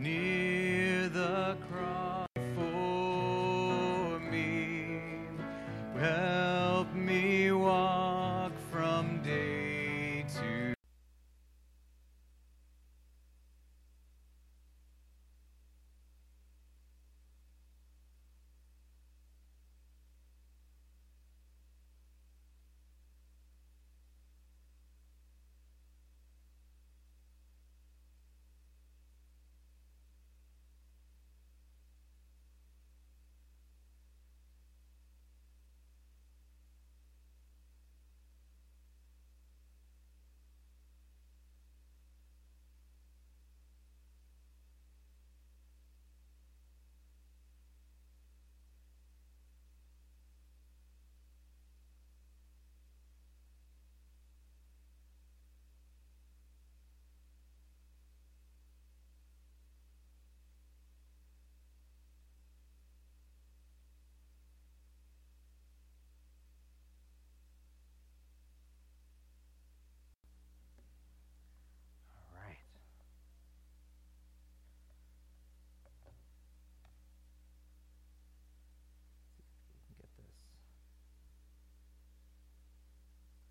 near the cross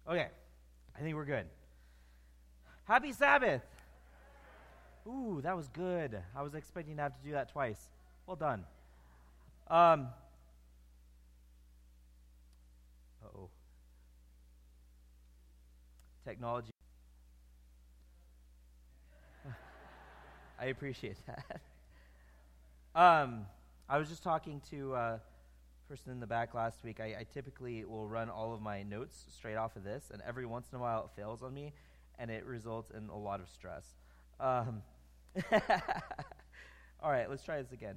Okay, I think we're good. Happy Sabbath. Ooh, that was good. I was expecting to have to do that twice. Well done. Um. oh. Technology. I appreciate that. Um, I was just talking to a person in the back last week. I, I typically will run all of my notes straight off of this, and every once in a while it fails on me, and it results in a lot of stress. Um, all right, let's try this again.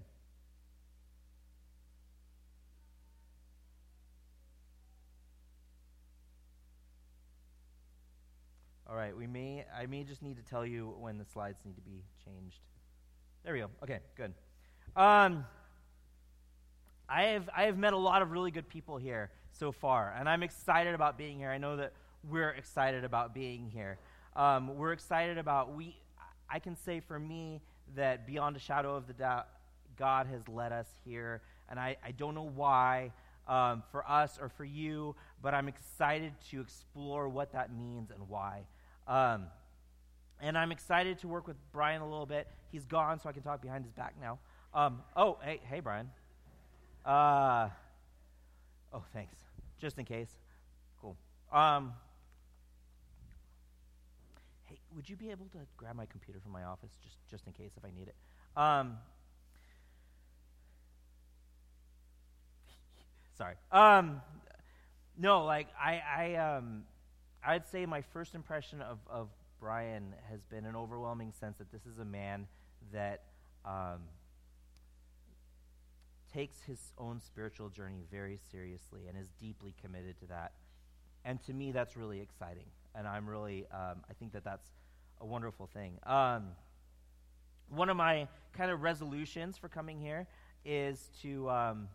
All right, we may I may just need to tell you when the slides need to be changed. There we go. Okay, good. Um, I have I have met a lot of really good people here so far, and I'm excited about being here. I know that we're excited about being here. Um, we're excited about we. I can say for me that beyond a shadow of the doubt, God has led us here, and I, I don't know why um, for us or for you, but I'm excited to explore what that means and why. Um, and I'm excited to work with Brian a little bit. He's gone, so I can talk behind his back now. Um, oh, hey, hey, Brian. Uh, oh, thanks. Just in case. Cool. Um, hey, would you be able to grab my computer from my office just, just in case if I need it? Um, sorry. Um, no, like I, I, um, I'd say my first impression of, of Brian has been an overwhelming sense that this is a man that um, takes his own spiritual journey very seriously and is deeply committed to that. And to me, that's really exciting. And I'm really, um, I think that that's a wonderful thing. Um, one of my kind of resolutions for coming here is to um,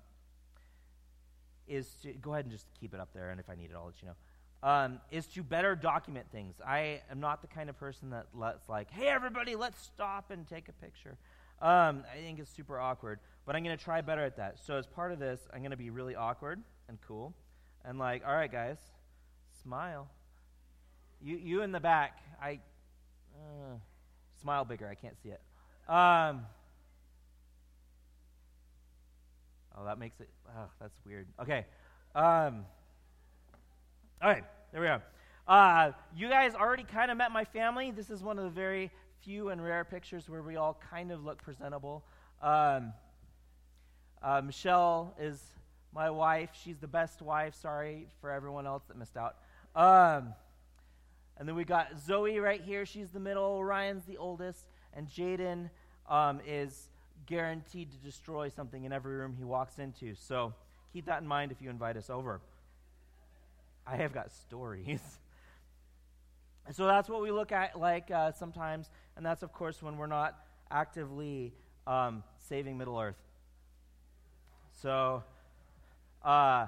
is to go ahead and just keep it up there, and if I need it, I'll let you know. Um, is to better document things. I am not the kind of person that lets like, hey everybody, let's stop and take a picture. Um, I think it's super awkward, but I'm going to try better at that. So as part of this, I'm going to be really awkward and cool, and like, all right, guys, smile. You you in the back, I uh, smile bigger. I can't see it. Um, oh, that makes it. Oh, that's weird. Okay. Um, all right, there we are. Uh, you guys already kind of met my family. This is one of the very few and rare pictures where we all kind of look presentable. Um, uh, Michelle is my wife. She's the best wife. Sorry for everyone else that missed out. Um, and then we got Zoe right here. She's the middle. Ryan's the oldest. And Jaden um, is guaranteed to destroy something in every room he walks into. So keep that in mind if you invite us over. I have got stories. so that's what we look at like uh, sometimes. And that's, of course, when we're not actively um, saving Middle Earth. So uh,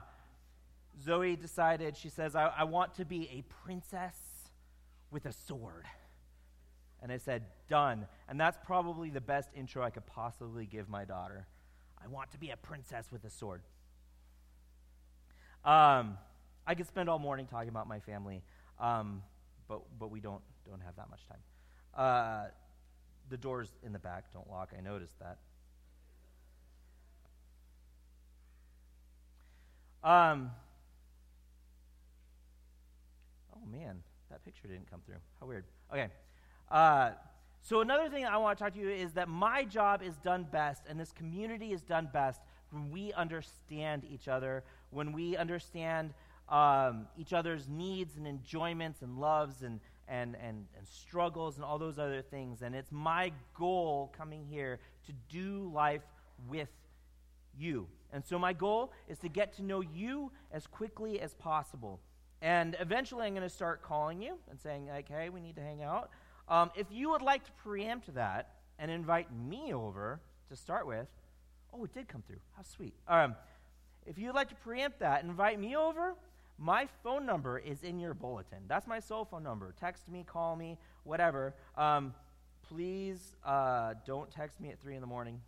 Zoe decided, she says, I, I want to be a princess with a sword. And I said, Done. And that's probably the best intro I could possibly give my daughter. I want to be a princess with a sword. Um, I could spend all morning talking about my family, um, but, but we don't, don't have that much time. Uh, the doors in the back don't lock. I noticed that. Um, oh, man, that picture didn't come through. How weird. Okay. Uh, so, another thing I want to talk to you is that my job is done best, and this community is done best when we understand each other, when we understand um, each other's needs and enjoyments and loves and, and, and, and struggles and all those other things. And it's my goal coming here to do life with you. And so, my goal is to get to know you as quickly as possible. And eventually, I'm going to start calling you and saying, like, hey, we need to hang out. Um, if you would like to preempt that and invite me over to start with, oh, it did come through. How sweet. Um, if you'd like to preempt that, invite me over. My phone number is in your bulletin. That's my cell phone number. Text me, call me, whatever. Um, please uh, don't text me at 3 in the morning.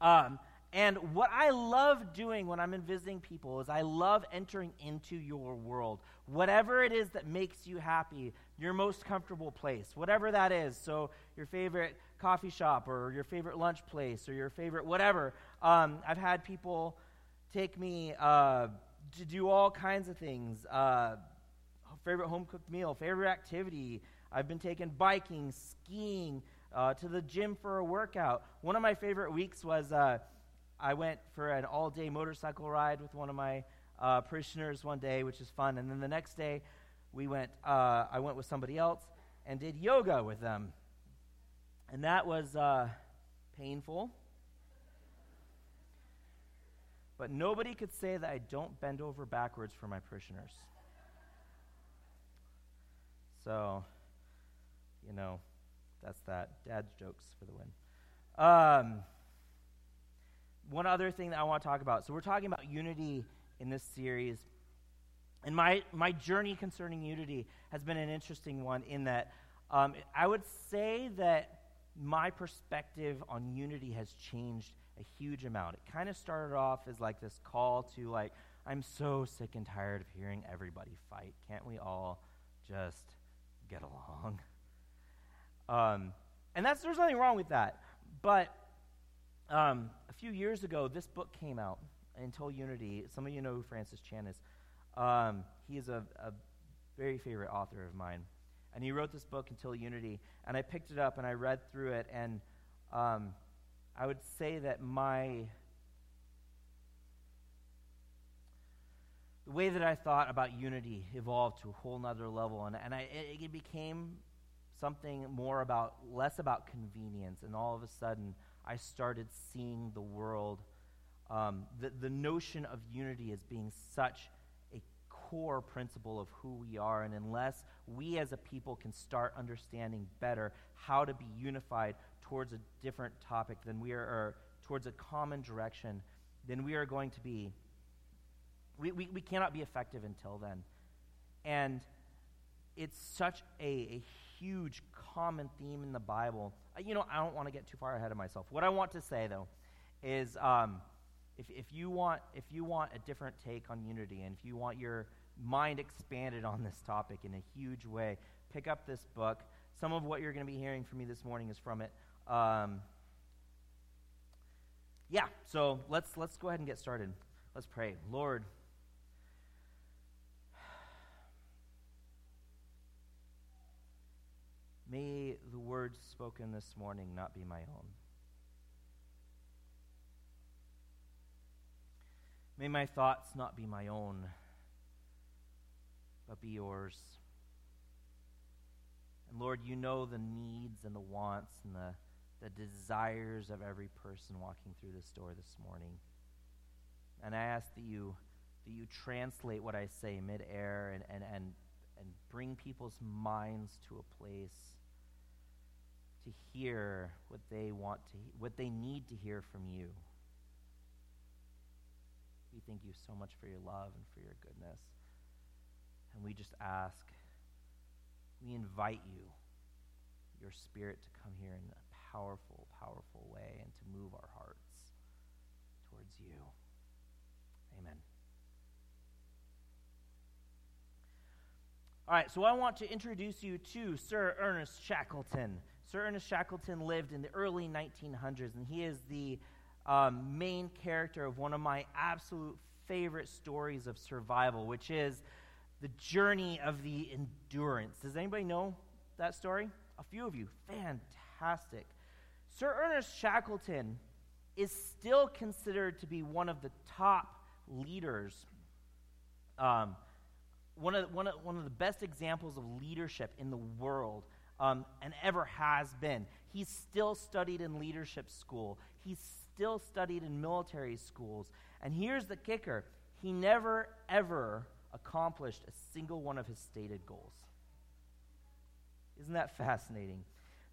Um, and what I love doing when I'm in visiting people is I love entering into your world. Whatever it is that makes you happy, your most comfortable place, whatever that is. So, your favorite coffee shop or your favorite lunch place or your favorite whatever. Um, I've had people take me uh, to do all kinds of things. Uh, favorite home cooked meal, favorite activity. I've been taken biking, skiing, uh, to the gym for a workout. One of my favorite weeks was uh, I went for an all day motorcycle ride with one of my uh, parishioners one day, which is fun. And then the next day, we went, uh, I went with somebody else and did yoga with them. And that was uh, painful. But nobody could say that I don't bend over backwards for my parishioners. So, you know, that's that. Dad's jokes for the win. Um, one other thing that I want to talk about. So we're talking about unity in this series. And my, my journey concerning unity has been an interesting one in that um, I would say that my perspective on unity has changed a huge amount. It kind of started off as like this call to like, I'm so sick and tired of hearing everybody fight. Can't we all just get along? Um, and that's there's nothing wrong with that. But um, a few years ago, this book came out, Until Unity. Some of you know who Francis Chan is. Um, he is a, a very favorite author of mine. And he wrote this book, Until Unity. And I picked it up and I read through it. And um, I would say that my. The way that I thought about unity evolved to a whole nother level. And, and I, it, it became something more about, less about convenience. And all of a sudden, I started seeing the world, um, the, the notion of unity as being such a core principle of who we are. And unless we as a people can start understanding better how to be unified towards a different topic, then we are, towards a common direction, then we are going to be, we, we, we cannot be effective until then. And it's such a, a huge common theme in the Bible. You know, I don't want to get too far ahead of myself. What I want to say, though, is um, if, if, you want, if you want a different take on unity and if you want your mind expanded on this topic in a huge way, pick up this book. Some of what you're going to be hearing from me this morning is from it. Um, yeah, so let's, let's go ahead and get started. Let's pray. Lord, May the words spoken this morning not be my own. May my thoughts not be my own, but be yours. And Lord, you know the needs and the wants and the, the desires of every person walking through this door this morning. And I ask that you, that you translate what I say midair and, and, and, and bring people's minds to a place to hear what they want to what they need to hear from you. We thank you so much for your love and for your goodness. And we just ask, we invite you your spirit to come here in a powerful, powerful way and to move our hearts towards you. Amen. All right, so I want to introduce you to Sir Ernest Shackleton. Sir Ernest Shackleton lived in the early 1900s, and he is the um, main character of one of my absolute favorite stories of survival, which is the journey of the endurance. Does anybody know that story? A few of you. Fantastic. Sir Ernest Shackleton is still considered to be one of the top leaders, um, one, of, one, of, one of the best examples of leadership in the world, um, and ever has been. He's still studied in leadership school, he's still studied in military schools. And here's the kicker he never, ever accomplished a single one of his stated goals. Isn't that fascinating?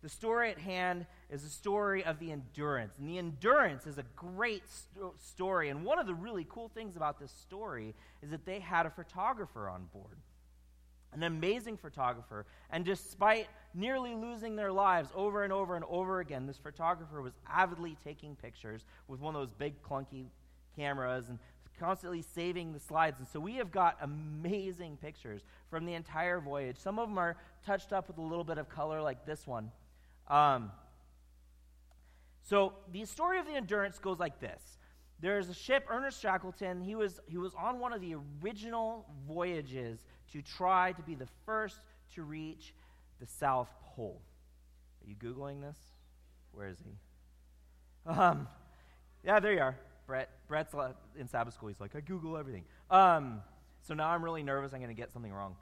The story at hand is a story of the endurance. And the endurance is a great st- story. And one of the really cool things about this story is that they had a photographer on board, an amazing photographer. And despite nearly losing their lives over and over and over again, this photographer was avidly taking pictures with one of those big, clunky cameras and constantly saving the slides. And so we have got amazing pictures from the entire voyage. Some of them are touched up with a little bit of color, like this one. Um, so the story of the Endurance goes like this. There's a ship, Ernest Shackleton. He was, he was on one of the original voyages to try to be the first to reach the South Pole. Are you Googling this? Where is he? Um, yeah, there you are. Brett. Brett's in Sabbath school. He's like, I Google everything. Um, so now I'm really nervous. I'm going to get something wrong.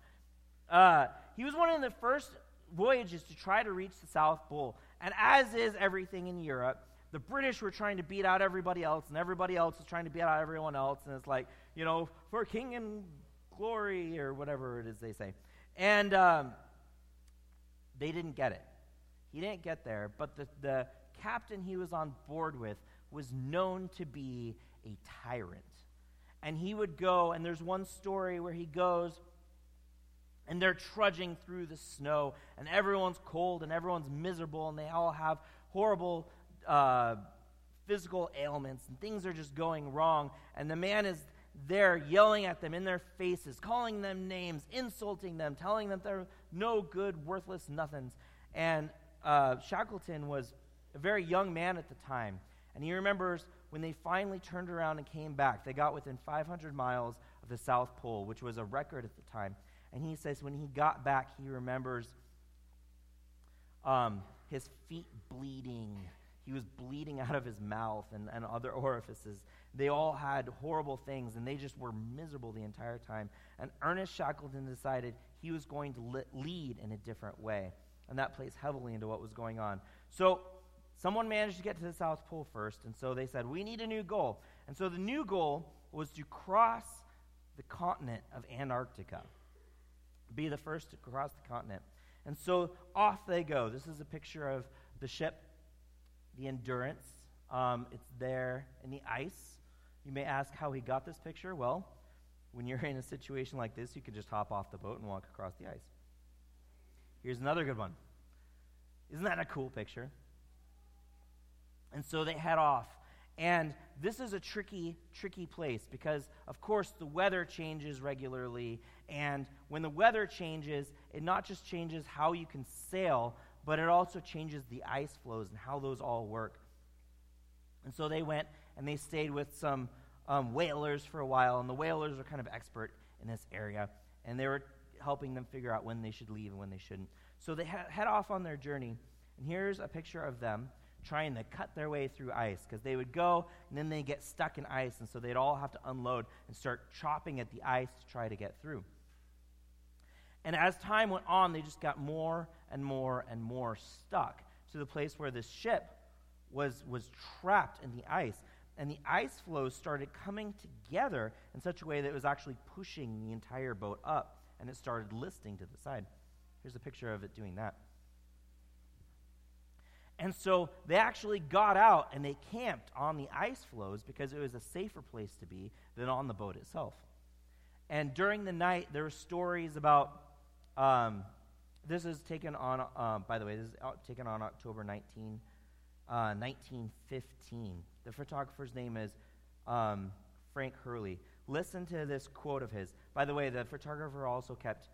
Uh, he was one of the first voyages to try to reach the South Pole. And as is everything in Europe, the British were trying to beat out everybody else, and everybody else was trying to beat out everyone else. And it's like, you know, for king and glory, or whatever it is they say. And um, they didn't get it. He didn't get there, but the, the captain he was on board with was known to be a tyrant. And he would go, and there's one story where he goes, and they're trudging through the snow, and everyone's cold, and everyone's miserable, and they all have horrible uh, physical ailments, and things are just going wrong. And the man is there yelling at them in their faces, calling them names, insulting them, telling them they're no good, worthless nothings. And uh, Shackleton was a very young man at the time. And he remembers when they finally turned around and came back, they got within 500 miles of the South Pole, which was a record at the time. And he says when he got back, he remembers um, his feet bleeding. He was bleeding out of his mouth and, and other orifices. They all had horrible things, and they just were miserable the entire time. And Ernest Shackleton decided he was going to lead in a different way. And that plays heavily into what was going on. So Someone managed to get to the South Pole first, and so they said, We need a new goal. And so the new goal was to cross the continent of Antarctica, be the first to cross the continent. And so off they go. This is a picture of the ship, the Endurance. Um, it's there in the ice. You may ask how he got this picture. Well, when you're in a situation like this, you can just hop off the boat and walk across the ice. Here's another good one. Isn't that a cool picture? And so they head off. And this is a tricky, tricky place because, of course, the weather changes regularly. And when the weather changes, it not just changes how you can sail, but it also changes the ice floes and how those all work. And so they went and they stayed with some um, whalers for a while. And the whalers are kind of expert in this area. And they were helping them figure out when they should leave and when they shouldn't. So they ha- head off on their journey. And here's a picture of them trying to cut their way through ice because they would go and then they get stuck in ice, and so they'd all have to unload and start chopping at the ice to try to get through. And as time went on, they just got more and more and more stuck to the place where this ship was, was trapped in the ice. And the ice floes started coming together in such a way that it was actually pushing the entire boat up, and it started listing to the side. Here's a picture of it doing that. And so they actually got out and they camped on the ice floes because it was a safer place to be than on the boat itself. And during the night, there were stories about um, This is taken on, uh, by the way, this is taken on October 19, uh, 1915. The photographer's name is um, Frank Hurley. Listen to this quote of his. By the way, the photographer also kept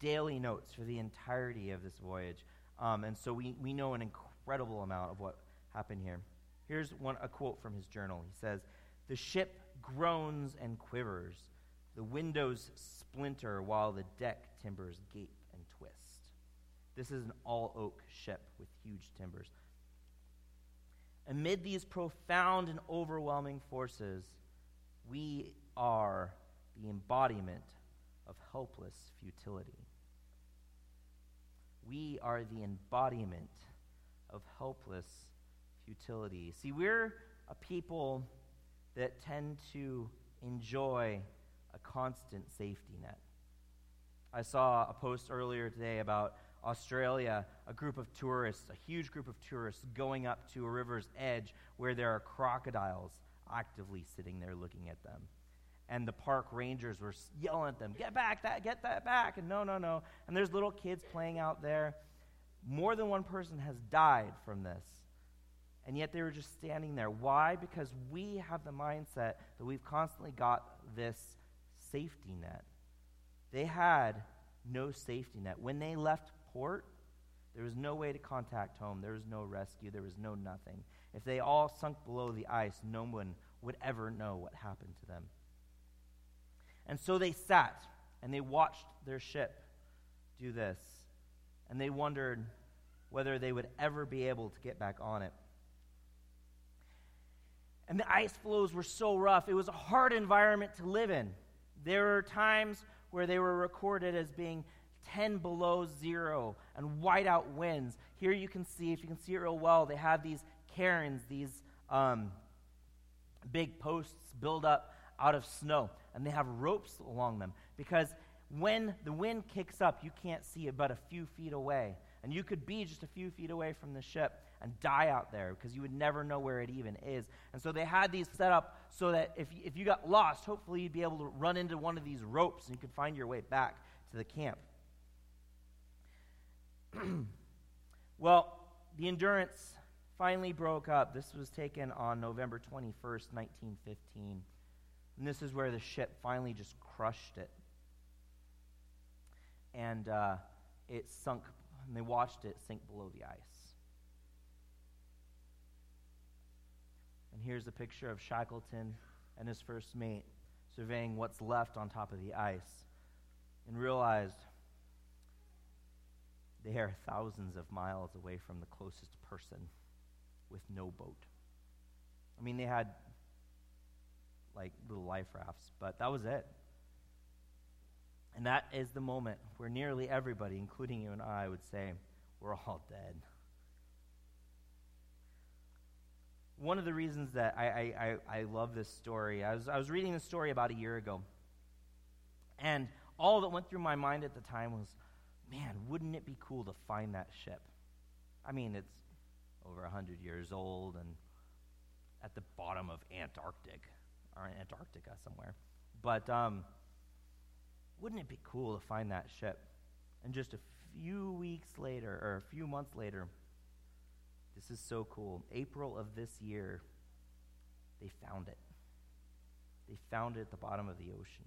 daily notes for the entirety of this voyage. Um, and so we, we know an incredible amount of what happened here. Here's one, a quote from his journal. He says, The ship groans and quivers. The windows splinter while the deck timbers gape and twist. This is an all oak ship with huge timbers. Amid these profound and overwhelming forces, we are the embodiment of helpless futility. We are the embodiment of helpless futility. See, we're a people that tend to enjoy a constant safety net. I saw a post earlier today about Australia, a group of tourists, a huge group of tourists going up to a river's edge where there are crocodiles actively sitting there looking at them and the park rangers were yelling at them, "Get back! That get that back!" And no, no, no. And there's little kids playing out there. More than one person has died from this, and yet they were just standing there. Why? Because we have the mindset that we've constantly got this safety net. They had no safety net when they left port. There was no way to contact home. There was no rescue. There was no nothing. If they all sunk below the ice, no one would ever know what happened to them. And so they sat and they watched their ship do this. And they wondered whether they would ever be able to get back on it. And the ice floes were so rough, it was a hard environment to live in. There were times where they were recorded as being 10 below zero and whiteout winds. Here you can see, if you can see it real well, they have these cairns, these um, big posts built up out of snow and they have ropes along them because when the wind kicks up, you can't see it but a few feet away. And you could be just a few feet away from the ship and die out there because you would never know where it even is. And so they had these set up so that if, if you got lost, hopefully you'd be able to run into one of these ropes and you could find your way back to the camp. well, the endurance finally broke up. This was taken on November 21st, 1915. And this is where the ship finally just crushed it. And uh, it sunk, and they watched it sink below the ice. And here's a picture of Shackleton and his first mate surveying what's left on top of the ice and realized they are thousands of miles away from the closest person with no boat. I mean, they had like little life rafts, but that was it. And that is the moment where nearly everybody, including you and I, would say, We're all dead. One of the reasons that I, I, I, love this story, I was, I was reading this story about a year ago, and all that went through my mind at the time was, man, wouldn't it be cool to find that ship? I mean, it's over 100 years old and at the bottom of Antarctic or Antarctica somewhere. But um, wouldn't it be cool to find that ship? And just a few weeks later, or a few months later, this is so cool. April of this year, they found it. They found it at the bottom of the ocean.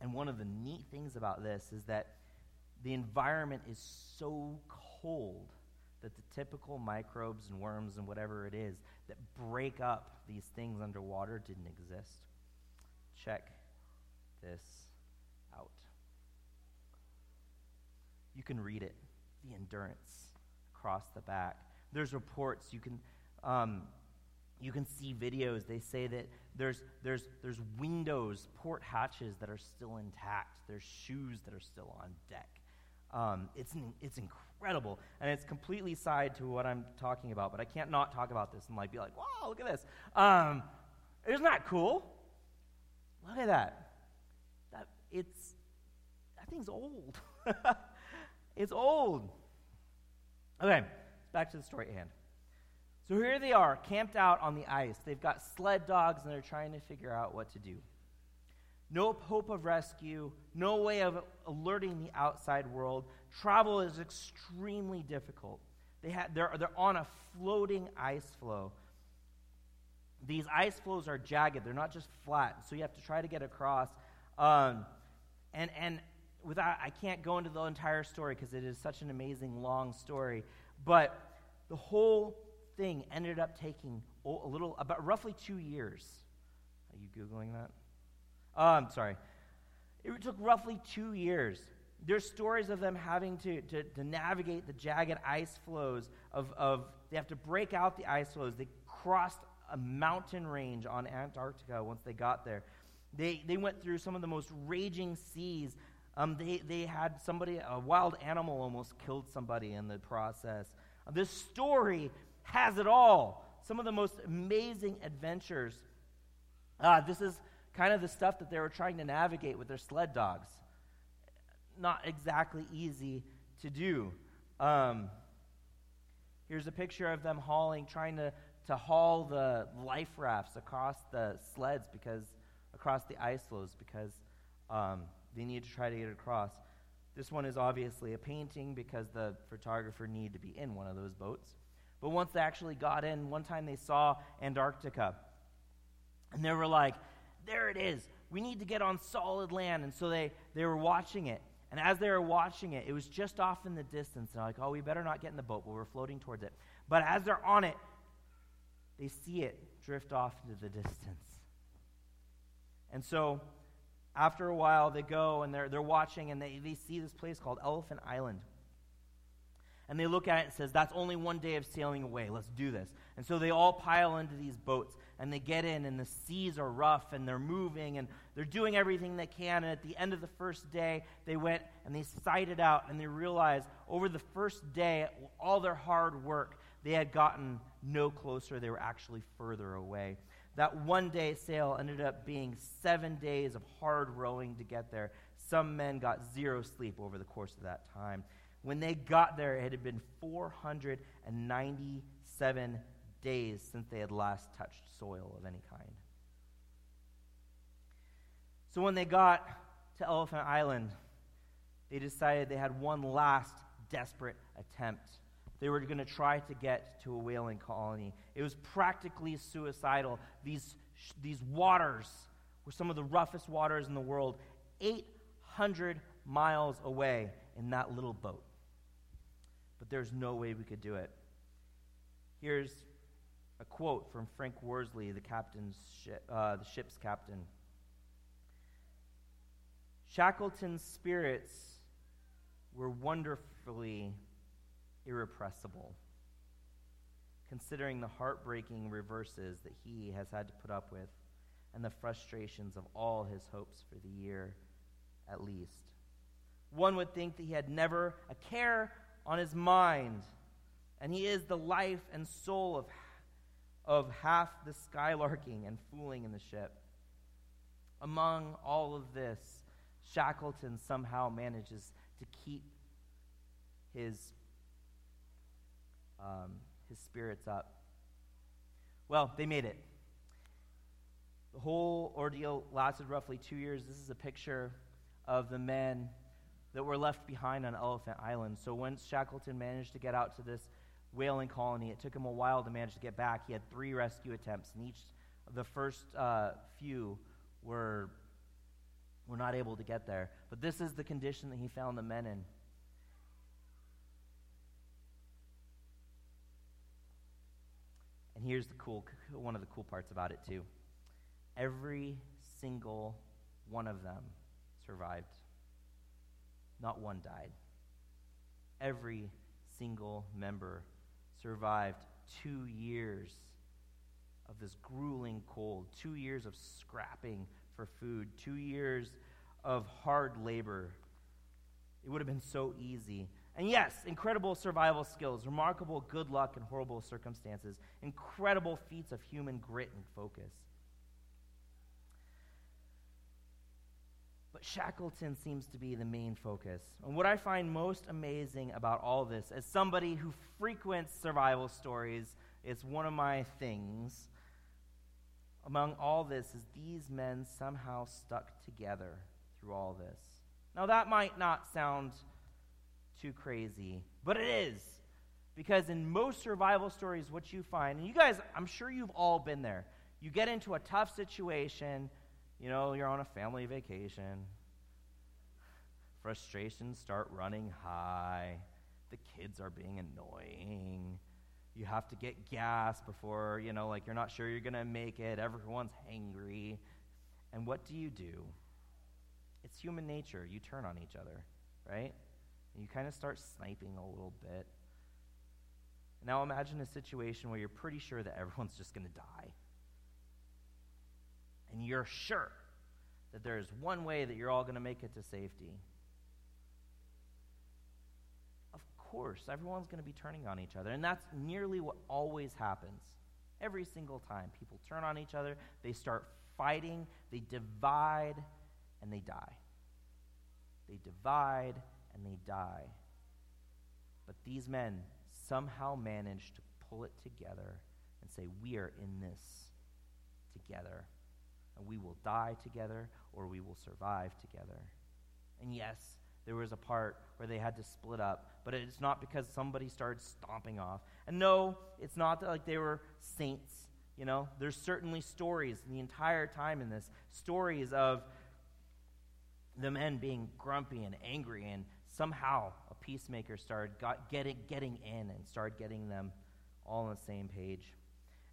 And one of the neat things about this is that the environment is so cold that the typical microbes and worms and whatever it is that break up these things underwater didn't exist. Check this out. You can read it, the endurance across the back. There's reports you can. Um, you can see videos. They say that there's, there's, there's windows, port hatches that are still intact. There's shoes that are still on deck. Um, it's, it's incredible. And it's completely side to what I'm talking about, but I can't not talk about this and like be like, wow, look at this. Um, isn't that cool? Look at that. That it's that thing's old. it's old. Okay, back to the story at hand. So here they are, camped out on the ice. They've got sled dogs and they're trying to figure out what to do. no hope of rescue, no way of alerting the outside world. Travel is extremely difficult. They ha- they're, they're on a floating ice floe. These ice floes are jagged, they're not just flat, so you have to try to get across. Um, and, and without, I can't go into the entire story because it is such an amazing long story, but the whole thing ended up taking a little, about roughly two years. Are you Googling that? Um, sorry. It took roughly two years. There's stories of them having to, to, to navigate the jagged ice floes of, of, they have to break out the ice floes. They crossed a mountain range on Antarctica once they got there. They, they went through some of the most raging seas. Um, they, they had somebody, a wild animal almost killed somebody in the process. This story has it all. Some of the most amazing adventures. Uh, this is kind of the stuff that they were trying to navigate with their sled dogs. Not exactly easy to do. Um, here's a picture of them hauling, trying to, to haul the life rafts across the sleds because across the ice floes because um, they need to try to get across. This one is obviously a painting because the photographer needed to be in one of those boats. But once they actually got in, one time they saw Antarctica. And they were like, there it is. We need to get on solid land. And so they, they were watching it. And as they were watching it, it was just off in the distance. And they're like, oh, we better not get in the boat, but we're floating towards it. But as they're on it, they see it drift off into the distance. And so after a while, they go and they're, they're watching and they, they see this place called Elephant Island. And they look at it and says, that's only one day of sailing away. Let's do this. And so they all pile into these boats and they get in and the seas are rough and they're moving and they're doing everything they can. And at the end of the first day, they went and they sighted out and they realized over the first day, all their hard work, they had gotten no closer. They were actually further away. That one day sail ended up being seven days of hard rowing to get there. Some men got zero sleep over the course of that time. When they got there, it had been 497 days since they had last touched soil of any kind. So when they got to Elephant Island, they decided they had one last desperate attempt. They were going to try to get to a whaling colony. It was practically suicidal. These, these waters were some of the roughest waters in the world, 800 miles away in that little boat but there's no way we could do it. Here's a quote from Frank Worsley, the captain's uh, the ship's captain. Shackleton's spirits were wonderfully irrepressible, considering the heartbreaking reverses that he has had to put up with and the frustrations of all his hopes for the year, at least. One would think that he had never a care on his mind, and he is the life and soul of, of half the skylarking and fooling in the ship. Among all of this, Shackleton somehow manages to keep his, um, his spirits up. Well, they made it. The whole ordeal lasted roughly two years. This is a picture of the men that were left behind on Elephant Island. So once Shackleton managed to get out to this whaling colony, it took him a while to manage to get back. He had three rescue attempts, and each of the first uh, few were, were not able to get there. But this is the condition that he found the men in. And here's the cool, one of the cool parts about it, too. Every single one of them survived. Not one died. Every single member survived two years of this grueling cold, two years of scrapping for food, two years of hard labor. It would have been so easy. And yes, incredible survival skills, remarkable good luck in horrible circumstances, incredible feats of human grit and focus. But Shackleton seems to be the main focus. And what I find most amazing about all this, as somebody who frequents survival stories, it's one of my things. among all this is these men somehow stuck together through all this. Now, that might not sound too crazy, but it is. Because in most survival stories, what you find, and you guys, I'm sure you've all been there. You get into a tough situation, you know, you're on a family vacation. Frustrations start running high. The kids are being annoying. You have to get gas before, you know, like you're not sure you're going to make it. Everyone's hangry. And what do you do? It's human nature. You turn on each other, right? And you kind of start sniping a little bit. Now imagine a situation where you're pretty sure that everyone's just going to die. And you're sure that there is one way that you're all going to make it to safety. Of course, everyone's going to be turning on each other. And that's nearly what always happens. Every single time. People turn on each other, they start fighting, they divide, and they die. They divide and they die. But these men somehow managed to pull it together and say, We are in this together. And we will die together or we will survive together. And yes, there was a part where they had to split up, but it's not because somebody started stomping off. And no, it's not that like they were saints. You know, there's certainly stories the entire time in this stories of the men being grumpy and angry, and somehow a peacemaker started got, getting, getting in and started getting them all on the same page.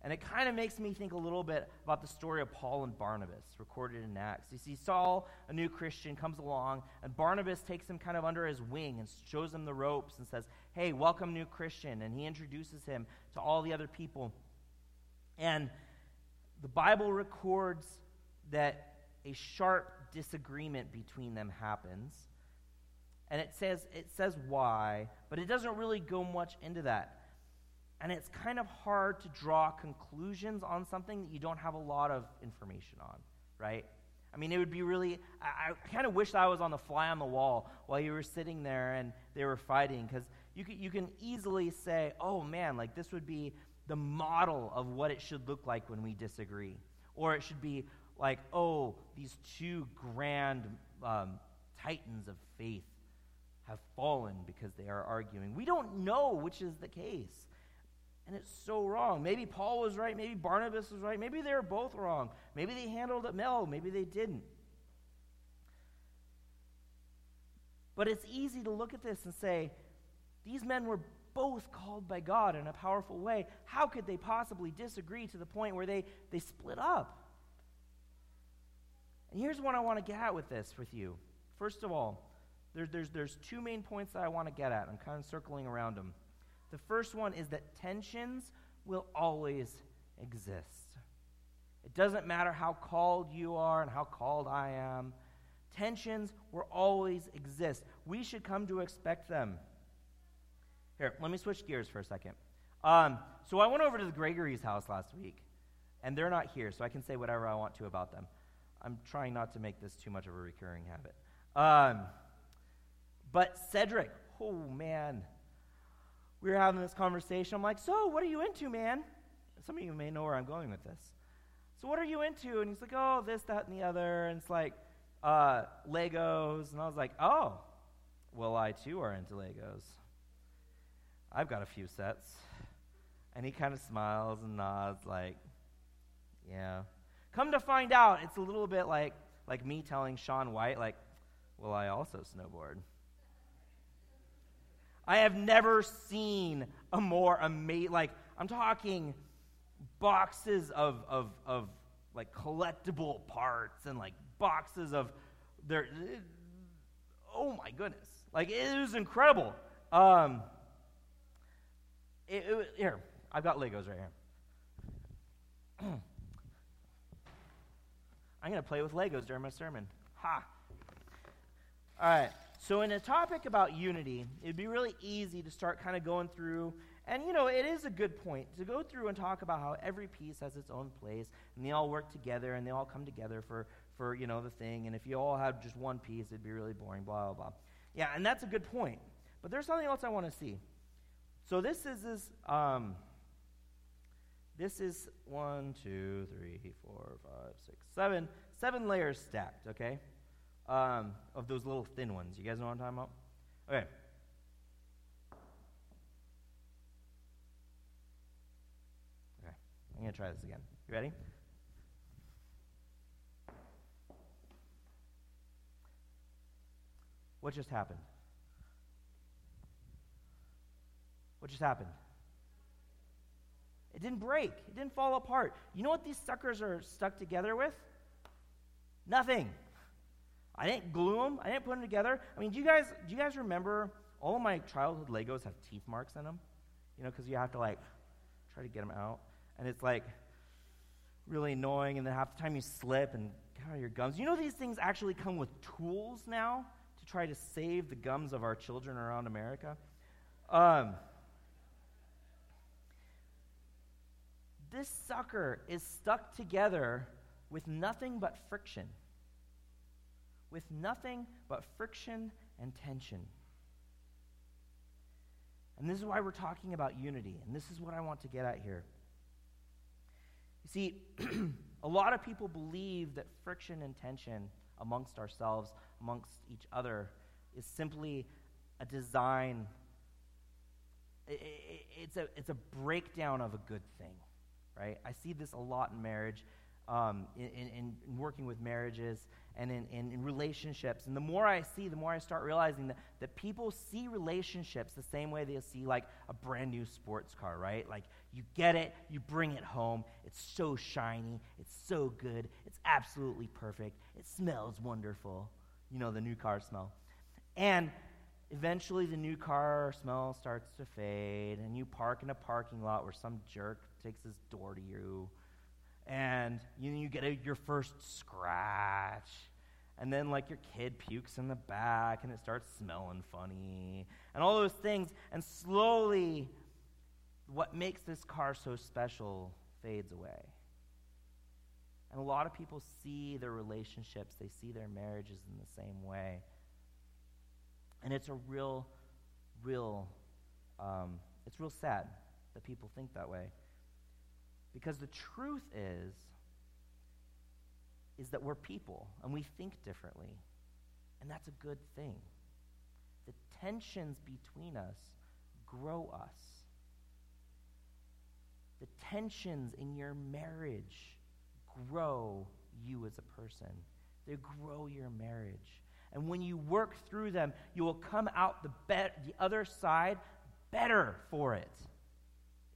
And it kind of makes me think a little bit about the story of Paul and Barnabas, recorded in Acts. You see, Saul, a new Christian, comes along, and Barnabas takes him kind of under his wing and shows him the ropes and says, Hey, welcome, new Christian. And he introduces him to all the other people. And the Bible records that a sharp disagreement between them happens. And it says, it says why, but it doesn't really go much into that. And it's kind of hard to draw conclusions on something that you don't have a lot of information on, right? I mean, it would be really, I, I kind of wish I was on the fly on the wall while you were sitting there and they were fighting, because you can, you can easily say, oh man, like this would be the model of what it should look like when we disagree. Or it should be like, oh, these two grand um, titans of faith have fallen because they are arguing. We don't know which is the case. And it's so wrong. Maybe Paul was right. Maybe Barnabas was right. Maybe they were both wrong. Maybe they handled it well. Maybe they didn't. But it's easy to look at this and say, these men were both called by God in a powerful way. How could they possibly disagree to the point where they, they split up? And here's what I want to get at with this with you. First of all, there's, there's, there's two main points that I want to get at. I'm kind of circling around them. The first one is that tensions will always exist. It doesn't matter how called you are and how called I am, tensions will always exist. We should come to expect them. Here, let me switch gears for a second. Um, so I went over to the Gregory's house last week, and they're not here, so I can say whatever I want to about them. I'm trying not to make this too much of a recurring habit. Um, but Cedric, oh man, we were having this conversation. I'm like, so what are you into, man? Some of you may know where I'm going with this. So what are you into? And he's like, oh, this, that, and the other. And it's like uh, Legos. And I was like, oh, well, I too are into Legos. I've got a few sets. And he kind of smiles and nods, like, yeah. Come to find out, it's a little bit like, like me telling Shaun White, like, well, I also snowboard. I have never seen a more amazing, like, I'm talking boxes of, of, of like collectible parts and like boxes of their, oh my goodness. Like, it was incredible. Um, it, it, here, I've got Legos right here. I'm going to play with Legos during my sermon. Ha! All right. So, in a topic about unity, it'd be really easy to start kind of going through, and you know, it is a good point to go through and talk about how every piece has its own place, and they all work together, and they all come together for, for you know, the thing. And if you all had just one piece, it'd be really boring, blah, blah, blah. Yeah, and that's a good point. But there's something else I want to see. So, this is this, um, this is one, two, three, four, five, six, seven, seven layers stacked, okay? Um, of those little thin ones. You guys know what I'm talking about? Okay. Okay. I'm going to try this again. You ready? What just happened? What just happened? It didn't break. It didn't fall apart. You know what these suckers are stuck together with? Nothing. I didn't glue them. I didn't put them together. I mean, do you guys do you guys remember all of my childhood Legos have teeth marks in them? You know, because you have to like try to get them out, and it's like really annoying. And then half the time you slip and get out your gums. You know, these things actually come with tools now to try to save the gums of our children around America. Um, this sucker is stuck together with nothing but friction with nothing but friction and tension. And this is why we're talking about unity, and this is what I want to get at here. You see, a lot of people believe that friction and tension amongst ourselves, amongst each other, is simply a design. It's a, it's a breakdown of a good thing, right? I see this a lot in marriage, um, in, in, in working with marriages, and in, in, in, relationships. And the more I see, the more I start realizing that, that people see relationships the same way they see like a brand new sports car, right? Like you get it, you bring it home, it's so shiny, it's so good, it's absolutely perfect, it smells wonderful. You know, the new car smell. And eventually the new car smell starts to fade, and you park in a parking lot where some jerk takes his door to you and you, you get a, your first scratch and then like your kid pukes in the back and it starts smelling funny and all those things and slowly what makes this car so special fades away. And a lot of people see their relationships they see their marriages in the same way. And it's a real real um, it's real sad that people think that way because the truth is, is that we're people and we think differently. And that's a good thing. The tensions between us grow us. The tensions in your marriage grow you as a person. They grow your marriage. And when you work through them, you will come out the, be- the other side better for it.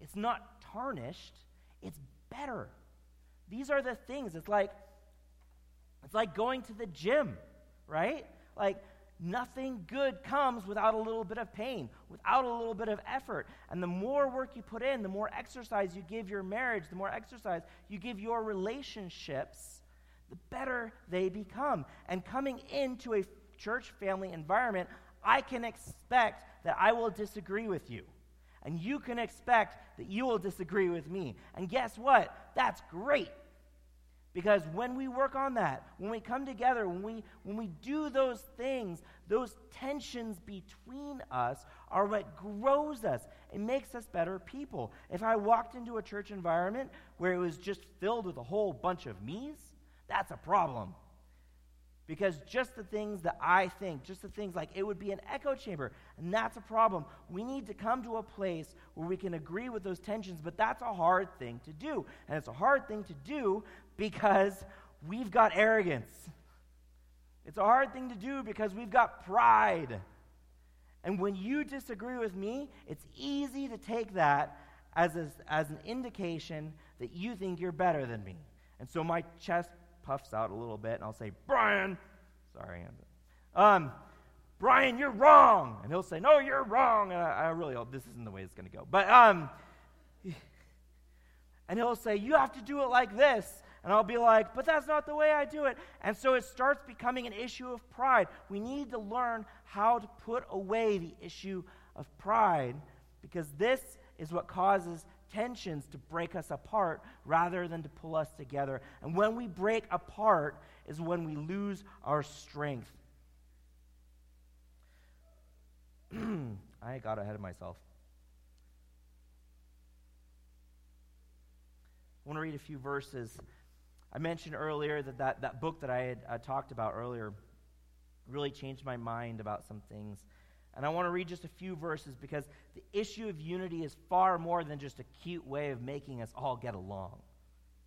It's not tarnished, it's better. These are the things. It's like it's like going to the gym, right? Like nothing good comes without a little bit of pain, without a little bit of effort. And the more work you put in, the more exercise you give your marriage, the more exercise you give your relationships, the better they become. And coming into a church family environment, I can expect that I will disagree with you. And you can expect that you will disagree with me. And guess what? That's great. Because when we work on that, when we come together, when we, when we do those things, those tensions between us are what grows us. It makes us better people. If I walked into a church environment where it was just filled with a whole bunch of me's, that's a problem. Because just the things that I think, just the things like it would be an echo chamber, and that's a problem. We need to come to a place where we can agree with those tensions, but that's a hard thing to do. And it's a hard thing to do because we've got arrogance. It's a hard thing to do because we've got pride. And when you disagree with me, it's easy to take that as, a, as an indication that you think you're better than me. And so my chest puffs out a little bit, and I'll say, Brian, sorry, um, Brian, you're wrong. And he'll say, No, you're wrong. And I, I really hope this isn't the way it's going to go. But, um, and he'll say, You have to do it like this. And I'll be like, But that's not the way I do it. And so it starts becoming an issue of pride. We need to learn how to put away the issue of pride because this is what causes tensions to break us apart rather than to pull us together. And when we break apart is when we lose our strength. I got ahead of myself. I want to read a few verses. I mentioned earlier that that, that book that I had uh, talked about earlier really changed my mind about some things. And I want to read just a few verses because the issue of unity is far more than just a cute way of making us all get along.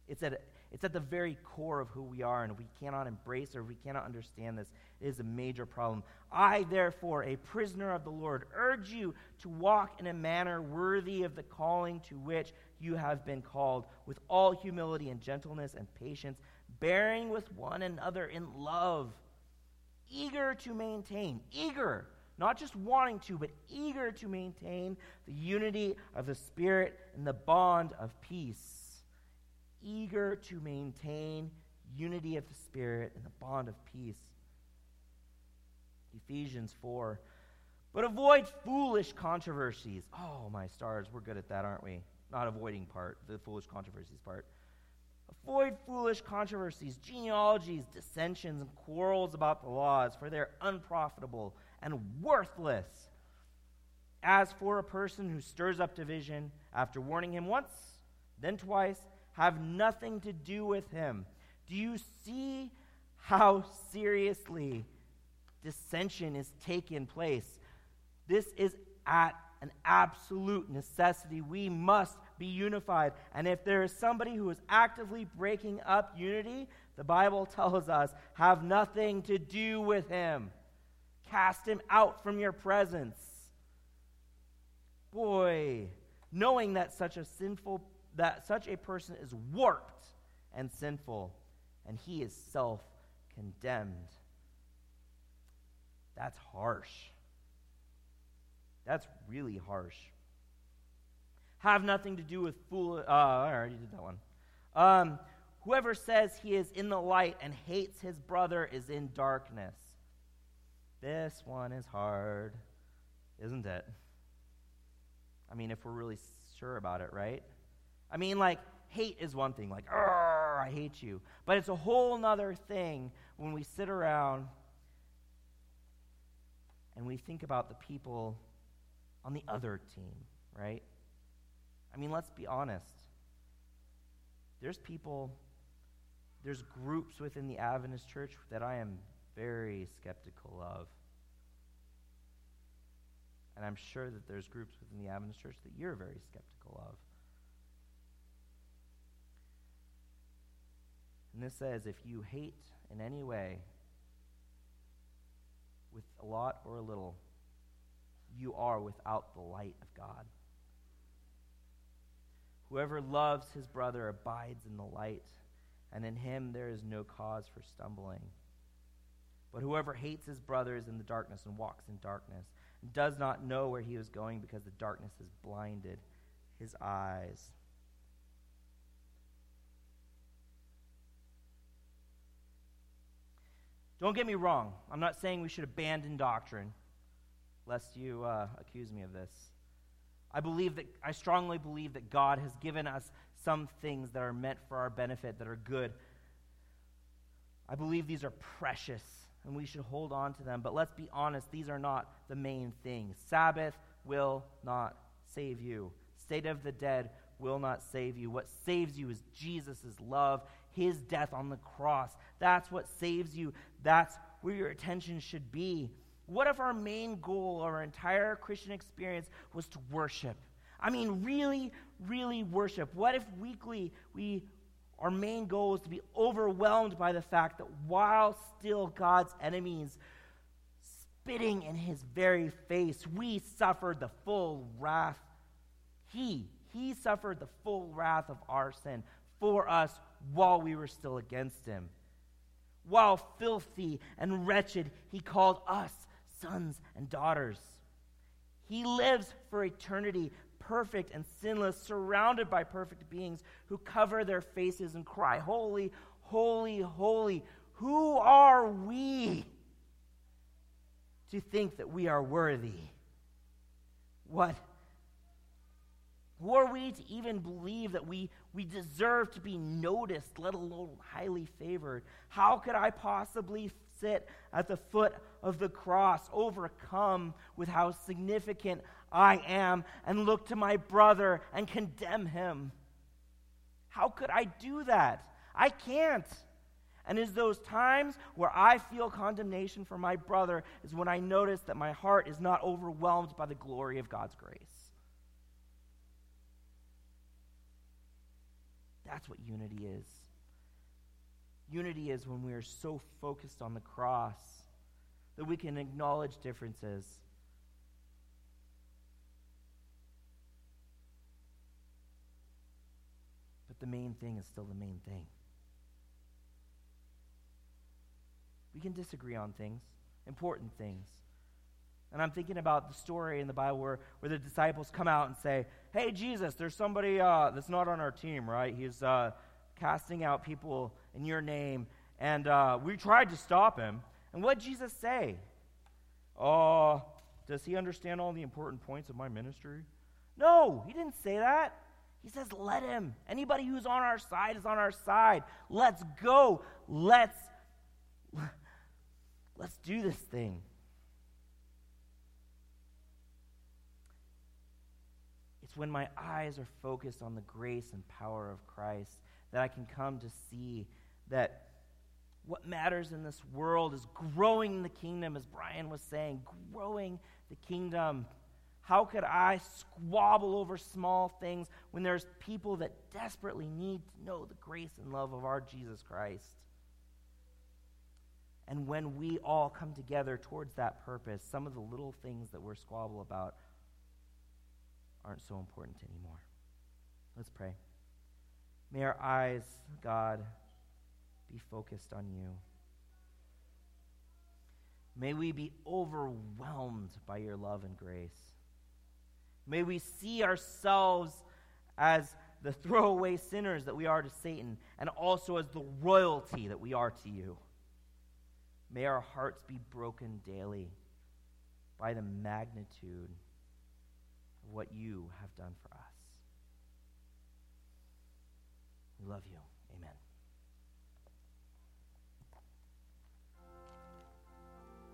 It's at, it's at the very core of who we are, and we cannot embrace or we cannot understand this, it is a major problem. I, therefore, a prisoner of the Lord, urge you to walk in a manner worthy of the calling to which you have been called, with all humility and gentleness and patience, bearing with one another in love, eager to maintain, eager not just wanting to, but eager to maintain the unity of the Spirit and the bond of peace. Eager to maintain unity of the Spirit and the bond of peace. Ephesians 4. But avoid foolish controversies. Oh, my stars, we're good at that, aren't we? Not avoiding part, the foolish controversies part. Avoid foolish controversies, genealogies, dissensions, and quarrels about the laws, for they're unprofitable and worthless. As for a person who stirs up division, after warning him once, then twice, have nothing to do with him. Do you see how seriously dissension is taking place? This is at an absolute necessity. We must be unified. And if there is somebody who is actively breaking up unity, the Bible tells us, have nothing to do with him. Cast him out from your presence. Boy, knowing that such a sinful that such a person is warped and sinful and he is self-condemned. That's harsh. That's really harsh. Have nothing to do with fool. Uh, I already did that one. Um, whoever says he is in the light and hates his brother is in darkness. This one is hard, isn't it? I mean, if we're really sure about it, right? I mean, like, hate is one thing, like, I hate you. But it's a whole nother thing when we sit around and we think about the people on the other team, right? I mean, let's be honest. There's people, there's groups within the Adventist church that I am very skeptical of. And I'm sure that there's groups within the Adventist church that you're very skeptical of. And this says if you hate in any way, with a lot or a little, you are without the light of God. Whoever loves his brother abides in the light, and in him there is no cause for stumbling. But whoever hates his brother is in the darkness and walks in darkness, and does not know where he is going because the darkness has blinded his eyes. Don't get me wrong. I'm not saying we should abandon doctrine, lest you uh, accuse me of this. I believe that I strongly believe that God has given us some things that are meant for our benefit that are good. I believe these are precious and we should hold on to them. But let's be honest, these are not the main things. Sabbath will not save you. State of the dead will not save you. What saves you is Jesus' love, his death on the cross. That's what saves you. That's where your attention should be. What if our main goal, our entire Christian experience, was to worship? I mean, really, really worship. What if weekly we our main goal is to be overwhelmed by the fact that while still God's enemies spitting in his very face, we suffered the full wrath. He, he suffered the full wrath of our sin for us while we were still against him. While filthy and wretched, he called us sons and daughters. He lives for eternity, perfect and sinless, surrounded by perfect beings who cover their faces and cry, Holy, holy, holy. Who are we to think that we are worthy? What? Who are we to even believe that we, we deserve to be noticed, let alone highly favored? How could I possibly sit at the foot of the cross, overcome with how significant I am, and look to my brother and condemn him? How could I do that? I can't. And it's those times where I feel condemnation for my brother is when I notice that my heart is not overwhelmed by the glory of God's grace. That's what unity is. Unity is when we are so focused on the cross that we can acknowledge differences. The main thing is still the main thing. We can disagree on things, important things. And I'm thinking about the story in the Bible where, where the disciples come out and say, Hey, Jesus, there's somebody uh, that's not on our team, right? He's uh, casting out people in your name. And uh, we tried to stop him. And what Jesus say? Oh, does he understand all the important points of my ministry? No, he didn't say that. He says, let him. Anybody who's on our side is on our side. Let's go. Let's let's do this thing. It's when my eyes are focused on the grace and power of Christ that I can come to see that what matters in this world is growing the kingdom, as Brian was saying, growing the kingdom. How could I squabble over small things when there's people that desperately need to know the grace and love of our Jesus Christ? And when we all come together towards that purpose, some of the little things that we're squabble about aren't so important anymore. Let's pray. May our eyes, God, be focused on you. May we be overwhelmed by your love and grace. May we see ourselves as the throwaway sinners that we are to Satan and also as the royalty that we are to you. May our hearts be broken daily by the magnitude of what you have done for us. We love you.